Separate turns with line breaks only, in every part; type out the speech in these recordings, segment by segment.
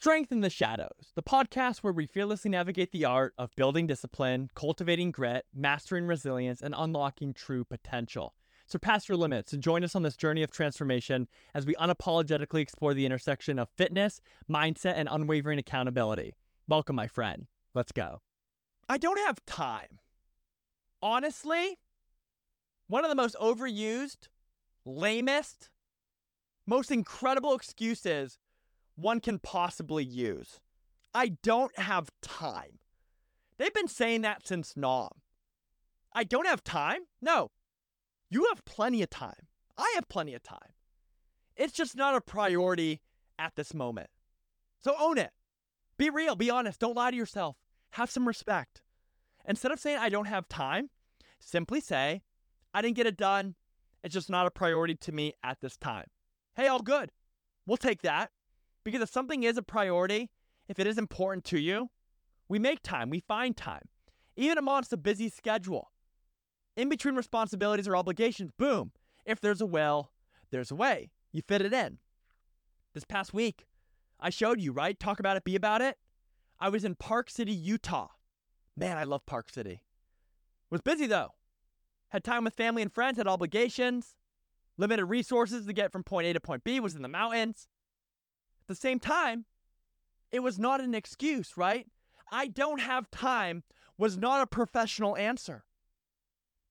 Strength in the Shadows, the podcast where we fearlessly navigate the art of building discipline, cultivating grit, mastering resilience, and unlocking true potential. Surpass your limits and join us on this journey of transformation as we unapologetically explore the intersection of fitness, mindset, and unwavering accountability. Welcome, my friend. Let's go. I don't have time. Honestly, one of the most overused, lamest, most incredible excuses one can possibly use. I don't have time. They've been saying that since Nam. I don't have time? No. You have plenty of time. I have plenty of time. It's just not a priority at this moment. So own it. Be real, be honest, don't lie to yourself. Have some respect. Instead of saying I don't have time, simply say I didn't get it done. It's just not a priority to me at this time. Hey, all good. We'll take that. Because if something is a priority, if it is important to you, we make time, we find time. Even amongst a busy schedule, in between responsibilities or obligations, boom, if there's a will, there's a way. You fit it in. This past week, I showed you, right? Talk about it, be about it. I was in Park City, Utah. Man, I love Park City. Was busy though. Had time with family and friends, had obligations, limited resources to get from point A to point B, was in the mountains the same time, it was not an excuse, right? I don't have time was not a professional answer.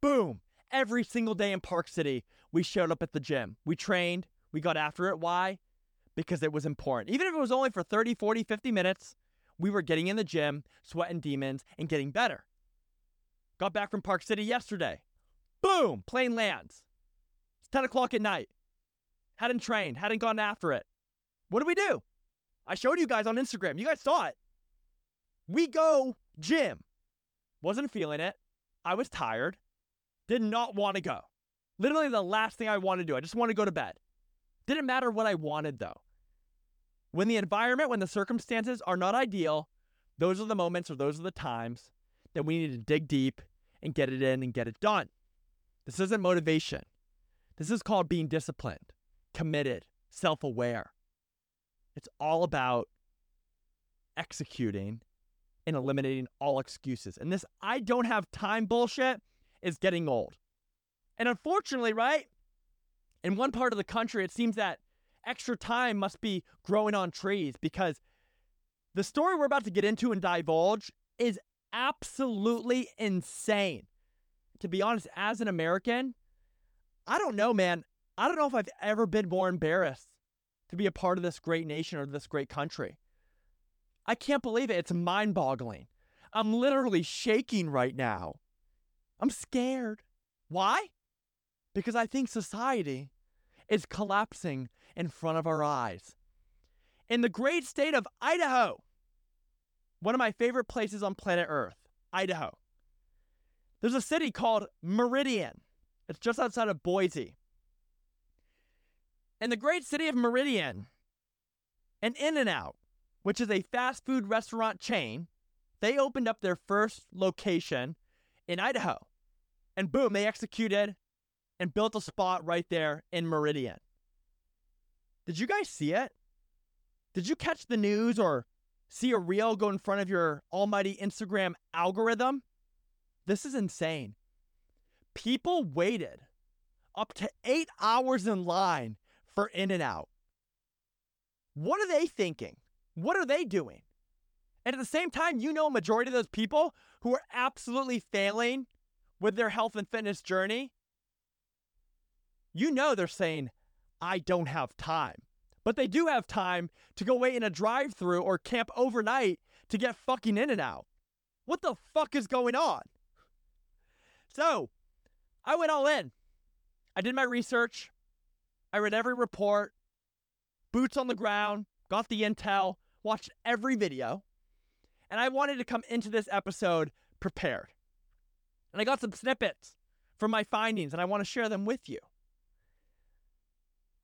Boom. Every single day in Park City, we showed up at the gym. We trained, we got after it. Why? Because it was important. Even if it was only for 30, 40, 50 minutes, we were getting in the gym, sweating demons, and getting better. Got back from Park City yesterday. Boom, plane lands. It's 10 o'clock at night. Hadn't trained, hadn't gone after it. What do we do? I showed you guys on Instagram. You guys saw it. We go gym. Wasn't feeling it. I was tired. Did not want to go. Literally the last thing I wanted to do. I just wanted to go to bed. Didn't matter what I wanted though. When the environment, when the circumstances are not ideal, those are the moments or those are the times that we need to dig deep and get it in and get it done. This isn't motivation. This is called being disciplined, committed, self aware. It's all about executing and eliminating all excuses. And this I don't have time bullshit is getting old. And unfortunately, right? In one part of the country, it seems that extra time must be growing on trees because the story we're about to get into and divulge is absolutely insane. To be honest, as an American, I don't know, man. I don't know if I've ever been more embarrassed to be a part of this great nation or this great country. I can't believe it. It's mind boggling. I'm literally shaking right now. I'm scared. Why? Because I think society is collapsing in front of our eyes. In the great state of Idaho, one of my favorite places on planet Earth, Idaho, there's a city called Meridian. It's just outside of Boise. In the great city of Meridian, an In N Out, which is a fast food restaurant chain, they opened up their first location in Idaho. And boom, they executed and built a spot right there in Meridian. Did you guys see it? Did you catch the news or see a reel go in front of your almighty Instagram algorithm? This is insane. People waited up to eight hours in line for In N Out. What are they thinking? What are they doing? And at the same time, you know, a majority of those people who are absolutely failing with their health and fitness journey, you know, they're saying, I don't have time. But they do have time to go wait in a drive through or camp overnight to get fucking in and out. What the fuck is going on? So, I went all in. I did my research. I read every report, boots on the ground, got the intel, watched every video, and I wanted to come into this episode prepared. And I got some snippets from my findings, and I want to share them with you.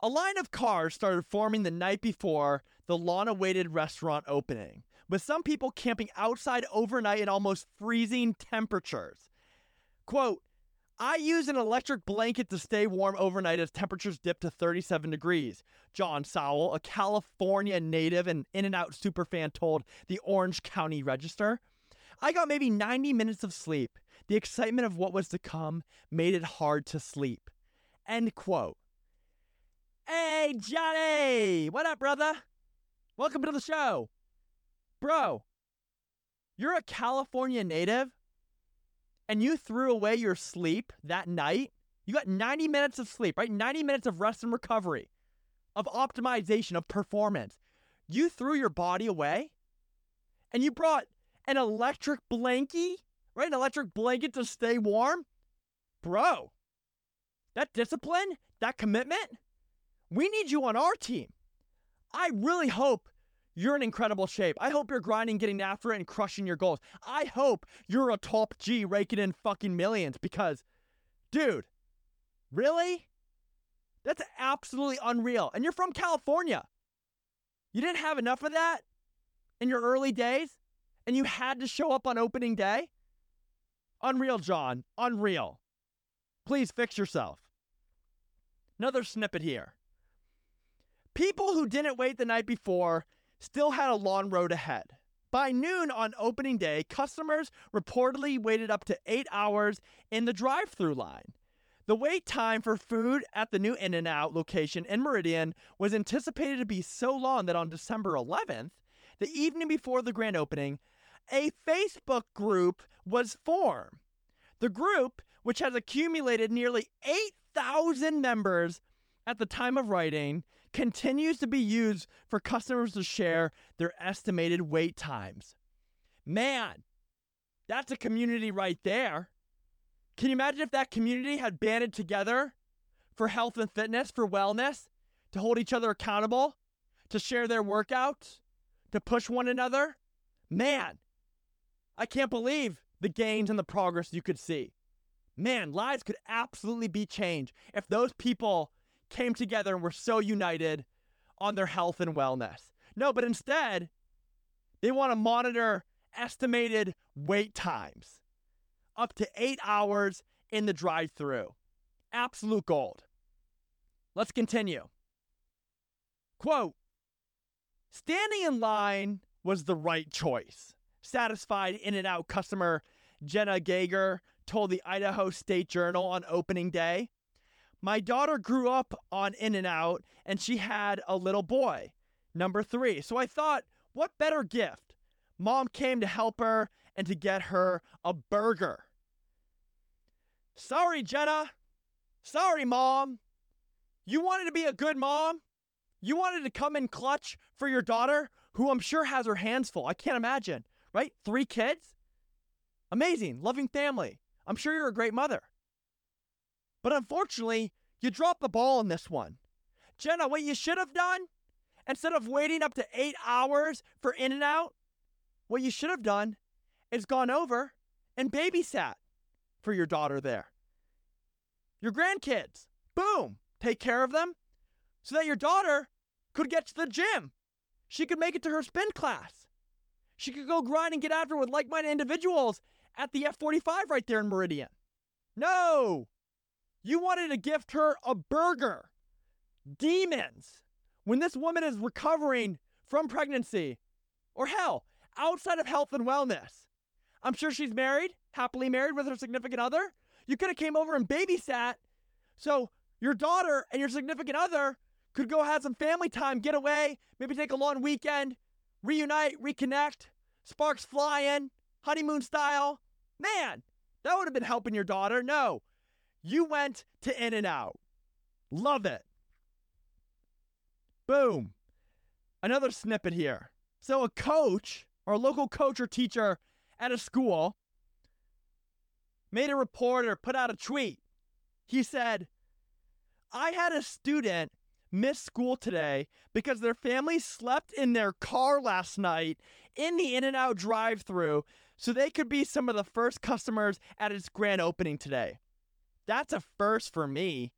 A line of cars started forming the night before the long awaited restaurant opening, with some people camping outside overnight in almost freezing temperatures. Quote, I use an electric blanket to stay warm overnight as temperatures dip to 37 degrees. John Sowell, a California native and In N Out superfan, told the Orange County Register. I got maybe 90 minutes of sleep. The excitement of what was to come made it hard to sleep. End quote. Hey, Johnny! What up, brother? Welcome to the show. Bro, you're a California native and you threw away your sleep that night. You got 90 minutes of sleep, right? 90 minutes of rest and recovery, of optimization, of performance. You threw your body away and you brought an electric blankie, right? An electric blanket to stay warm. Bro, that discipline, that commitment, we need you on our team. I really hope you're in incredible shape. I hope you're grinding, getting after it, and crushing your goals. I hope you're a top G raking in fucking millions because, dude, really? That's absolutely unreal. And you're from California. You didn't have enough of that in your early days, and you had to show up on opening day? Unreal, John. Unreal. Please fix yourself. Another snippet here. People who didn't wait the night before still had a long road ahead. By noon on opening day, customers reportedly waited up to eight hours in the drive through line. The wait time for food at the new In N Out location in Meridian was anticipated to be so long that on December 11th, the evening before the grand opening, a Facebook group was formed. The group, which has accumulated nearly 8,000 members at the time of writing, continues to be used for customers to share their estimated wait times. Man, that's a community right there. Can you imagine if that community had banded together for health and fitness, for wellness, to hold each other accountable, to share their workouts, to push one another? Man, I can't believe the gains and the progress you could see. Man, lives could absolutely be changed if those people came together and were so united on their health and wellness. No, but instead, they want to monitor estimated wait times up to eight hours in the drive through. Absolute gold. Let's continue. Quote Standing in line was the right choice. Satisfied In N Out customer Jenna Gager told the Idaho State Journal on opening day. My daughter grew up on In N Out and she had a little boy, number three. So I thought, what better gift? Mom came to help her and to get her a burger. Sorry, Jenna. Sorry, Mom. You wanted to be a good mom? You wanted to come in clutch for your daughter, who I'm sure has her hands full. I can't imagine, right? Three kids? Amazing, loving family. I'm sure you're a great mother. But unfortunately, you dropped the ball on this one. Jenna, what you should have done, instead of waiting up to eight hours for In N Out, what you should have done is gone over and babysat for your daughter there. Your grandkids, boom, take care of them so that your daughter could get to the gym. She could make it to her spin class. She could go grind and get after with like minded individuals at the F45 right there in Meridian. No, you wanted to gift her a burger. Demons. When this woman is recovering from pregnancy, or hell, outside of health and wellness. I'm sure she's married, happily married with her significant other. You could have came over and babysat so your daughter and your significant other could go have some family time, get away, maybe take a long weekend, reunite, reconnect, sparks flying, honeymoon style. Man, that would have been helping your daughter. No, you went to In N Out. Love it. Boom. Another snippet here. So, a coach or a local coach or teacher at a school made a report or put out a tweet. He said, I had a student miss school today because their family slept in their car last night in the In N Out drive through so they could be some of the first customers at its grand opening today. That's a first for me.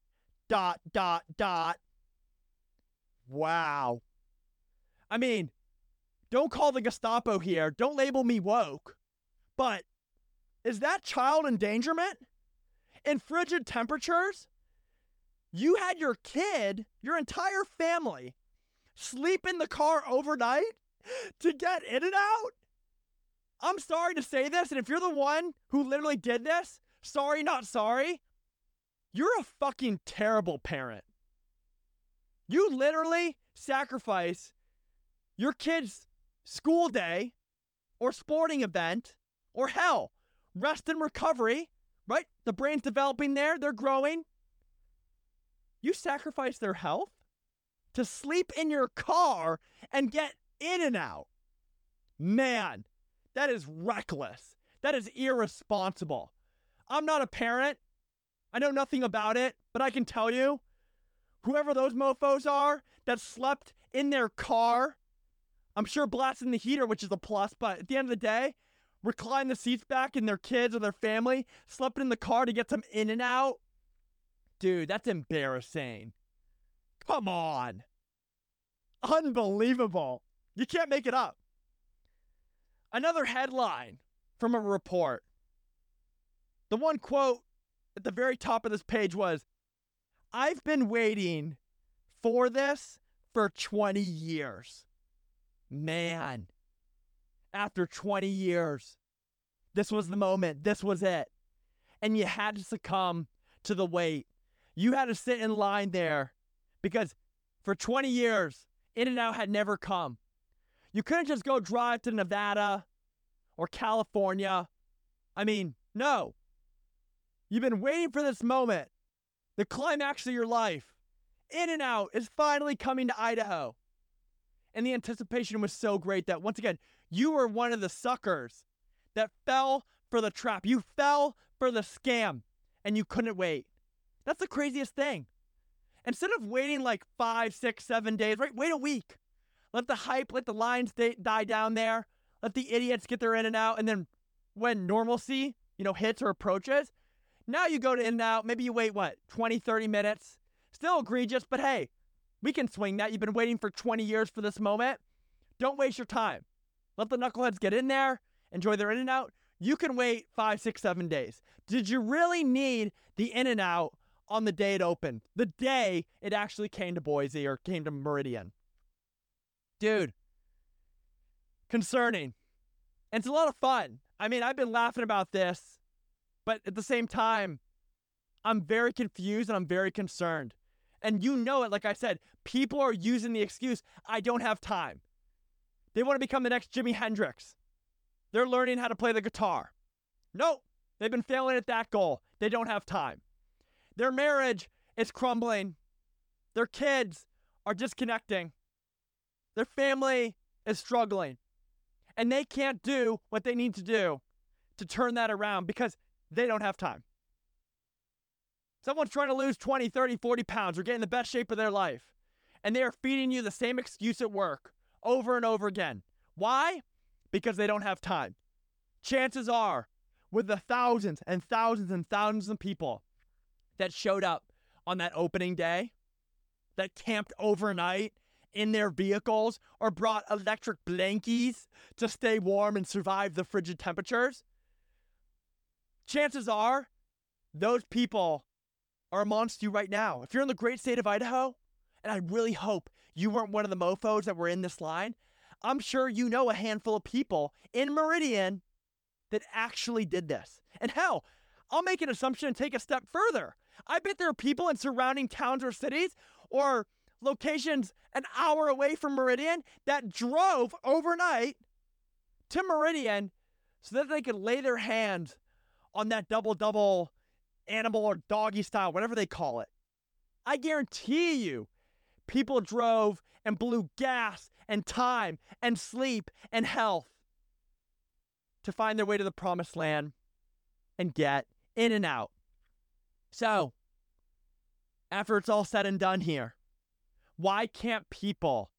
Dot, dot, dot. Wow. I mean, don't call the Gestapo here. Don't label me woke. But is that child endangerment? in frigid temperatures, you had your kid, your entire family, sleep in the car overnight to get in and out? I'm sorry to say this, and if you're the one who literally did this, sorry, not sorry, you're a fucking terrible parent. You literally sacrifice your kid's school day or sporting event or hell, rest and recovery, right? The brain's developing there, they're growing. You sacrifice their health to sleep in your car and get in and out. Man, that is reckless. That is irresponsible. I'm not a parent. I know nothing about it, but I can tell you whoever those mofos are that slept in their car, I'm sure blasting the heater, which is a plus, but at the end of the day, recline the seats back and their kids or their family slept in the car to get some in and out. Dude, that's embarrassing. Come on. Unbelievable. You can't make it up. Another headline from a report. The one quote at the very top of this page was I've been waiting for this for 20 years. Man, after 20 years, this was the moment. This was it. And you had to succumb to the wait. You had to sit in line there because for 20 years, In N Out had never come. You couldn't just go drive to Nevada or California. I mean, no. You've been waiting for this moment, the climax of your life. In and Out is finally coming to Idaho. And the anticipation was so great that once again, you were one of the suckers that fell for the trap. You fell for the scam and you couldn't wait. That's the craziest thing. Instead of waiting like five, six, seven days, right? Wait a week. Let the hype, let the lines die down there. Let the idiots get their in and out. And then when normalcy, you know, hits or approaches, now you go to in and out. Maybe you wait, what, 20, 30 minutes? Still egregious, but hey, we can swing that. You've been waiting for 20 years for this moment. Don't waste your time. Let the knuckleheads get in there, enjoy their in and out. You can wait five, six, seven days. Did you really need the in and out on the day it opened? The day it actually came to Boise or came to Meridian? Dude, concerning. And it's a lot of fun. I mean, I've been laughing about this, but at the same time, I'm very confused and I'm very concerned. And you know it, like I said, people are using the excuse, I don't have time. They want to become the next Jimi Hendrix. They're learning how to play the guitar. Nope, they've been failing at that goal. They don't have time. Their marriage is crumbling. Their kids are disconnecting. Their family is struggling. And they can't do what they need to do to turn that around because they don't have time. Someone's trying to lose 20, 30, 40 pounds or get in the best shape of their life. And they are feeding you the same excuse at work over and over again. Why? Because they don't have time. Chances are, with the thousands and thousands and thousands of people that showed up on that opening day, that camped overnight in their vehicles or brought electric blankies to stay warm and survive the frigid temperatures, chances are those people are amongst you right now. If you're in the great state of Idaho, and I really hope you weren't one of the mofos that were in this line, I'm sure you know a handful of people in Meridian that actually did this. And hell, I'll make an assumption and take a step further. I bet there are people in surrounding towns or cities or locations an hour away from Meridian that drove overnight to Meridian so that they could lay their hands on that double double animal or doggy style, whatever they call it. I guarantee you, people drove and blew gas and time and sleep and health to find their way to the promised land and get in and out. So, after it's all said and done here, why can't people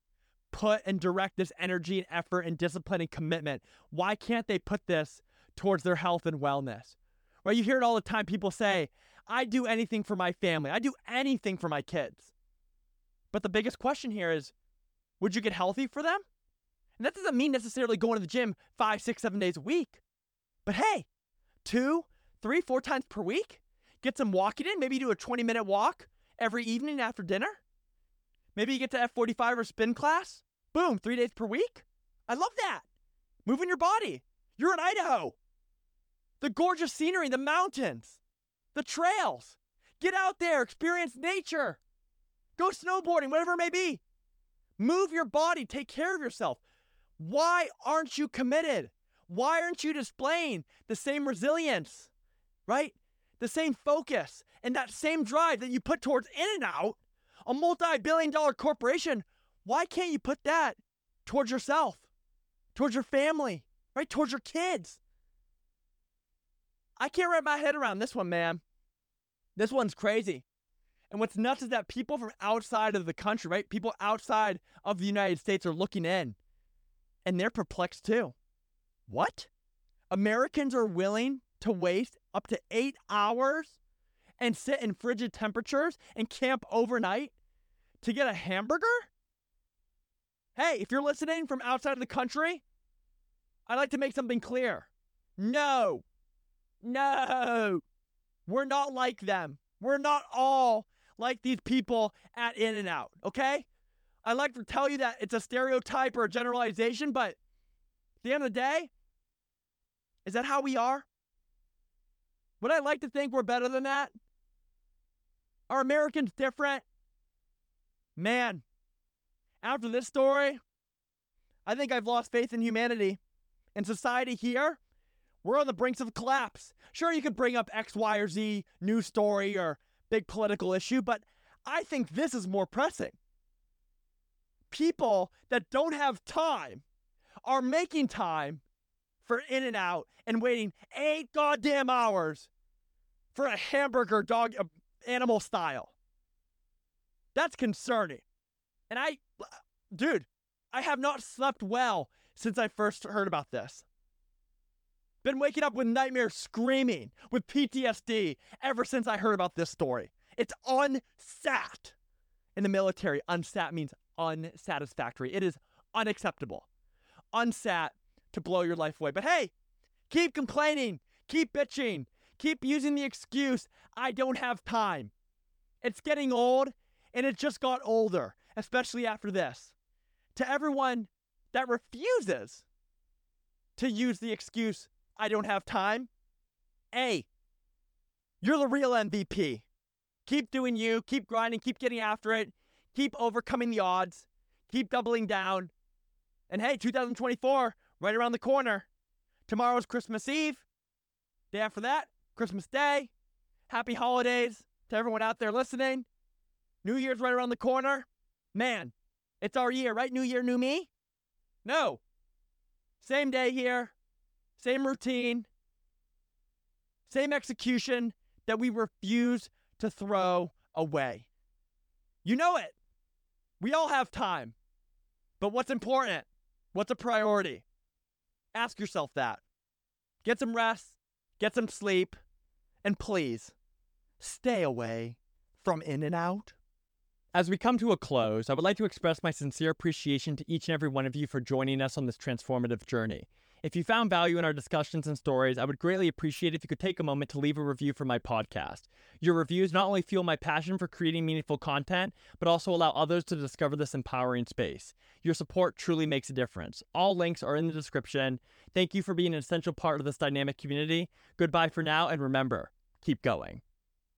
put and direct this energy and effort and discipline and commitment? Why can't they put this towards their health and wellness? Right? You hear it all the time. People say, "I'd do anything for my family. I'd do anything for my kids. But the biggest question here is, would you get healthy for them? And that doesn't mean necessarily going to the gym five, six, seven days a week. But hey, two, three, four times per week? get some walking in. Maybe do a 20 minute walk every evening after dinner. Maybe you get to F45 or spin class. Boom, three days per week. I love that. Moving your body. You're in Idaho. The gorgeous scenery, the mountains, the trails. Get out there, experience nature. Go snowboarding, whatever it may be. Move your body, take care of yourself. Why aren't you committed? Why aren't you displaying the same resilience, right? The same focus and that same drive that you put towards In and Out, a multi billion dollar corporation. Why can't you put that towards yourself, towards your family, right? Towards your kids? I can't wrap my head around this one, man. This one's crazy. And what's nuts is that people from outside of the country, right? People outside of the United States are looking in and they're perplexed too. What? Americans are willing to waste up to eight hours and sit in frigid temperatures and camp overnight to get a hamburger? Hey, if you're listening from outside of the country, I'd like to make something clear. No, no, we're not like them. We're not all like these people at In and Out, okay? I like to tell you that it's a stereotype or a generalization, but at the end of the day, is that how we are? Would I like to think we're better than that? Are Americans different? Man, after this story, I think I've lost faith in humanity. In society here, we're on the brinks of collapse. Sure, you could bring up X, Y, or Z news story or big political issue, but I think this is more pressing. People that don't have time are making time for In and Out and waiting eight goddamn hours for a hamburger dog uh, animal style. That's concerning. And I, dude, I have not slept well since I first heard about this. Been waking up with nightmares, screaming, with PTSD ever since I heard about this story. It's unsat. In the military, unsat means unsatisfactory. It is unacceptable. Unsat to blow your life away. But hey, keep complaining, keep bitching, keep using the excuse, I don't have time. It's getting old, and it just got older, especially after this. To everyone that refuses to use the excuse, I don't have time, A, you're the real MVP. Keep doing you, keep grinding, keep getting after it, keep overcoming the odds, keep doubling down. And hey, 2024, right around the corner. Tomorrow's Christmas Eve. Day after that, Christmas Day. Happy holidays to everyone out there listening. New Year's right around the corner. Man, it's our year, right? New Year, new me? No. Same day here, same routine, same execution that we refuse to throw away. You know it. We all have time. But what's important? What's a priority? Ask yourself that. Get some rest, get some sleep, and please stay away from In and Out. As we come to a close, I would like to express my sincere appreciation to each and every one of you for joining us on this transformative journey. If you found value in our discussions and stories, I would greatly appreciate it if you could take a moment to leave a review for my podcast. Your reviews not only fuel my passion for creating meaningful content, but also allow others to discover this empowering space. Your support truly makes a difference. All links are in the description. Thank you for being an essential part of this dynamic community. Goodbye for now, and remember, keep going.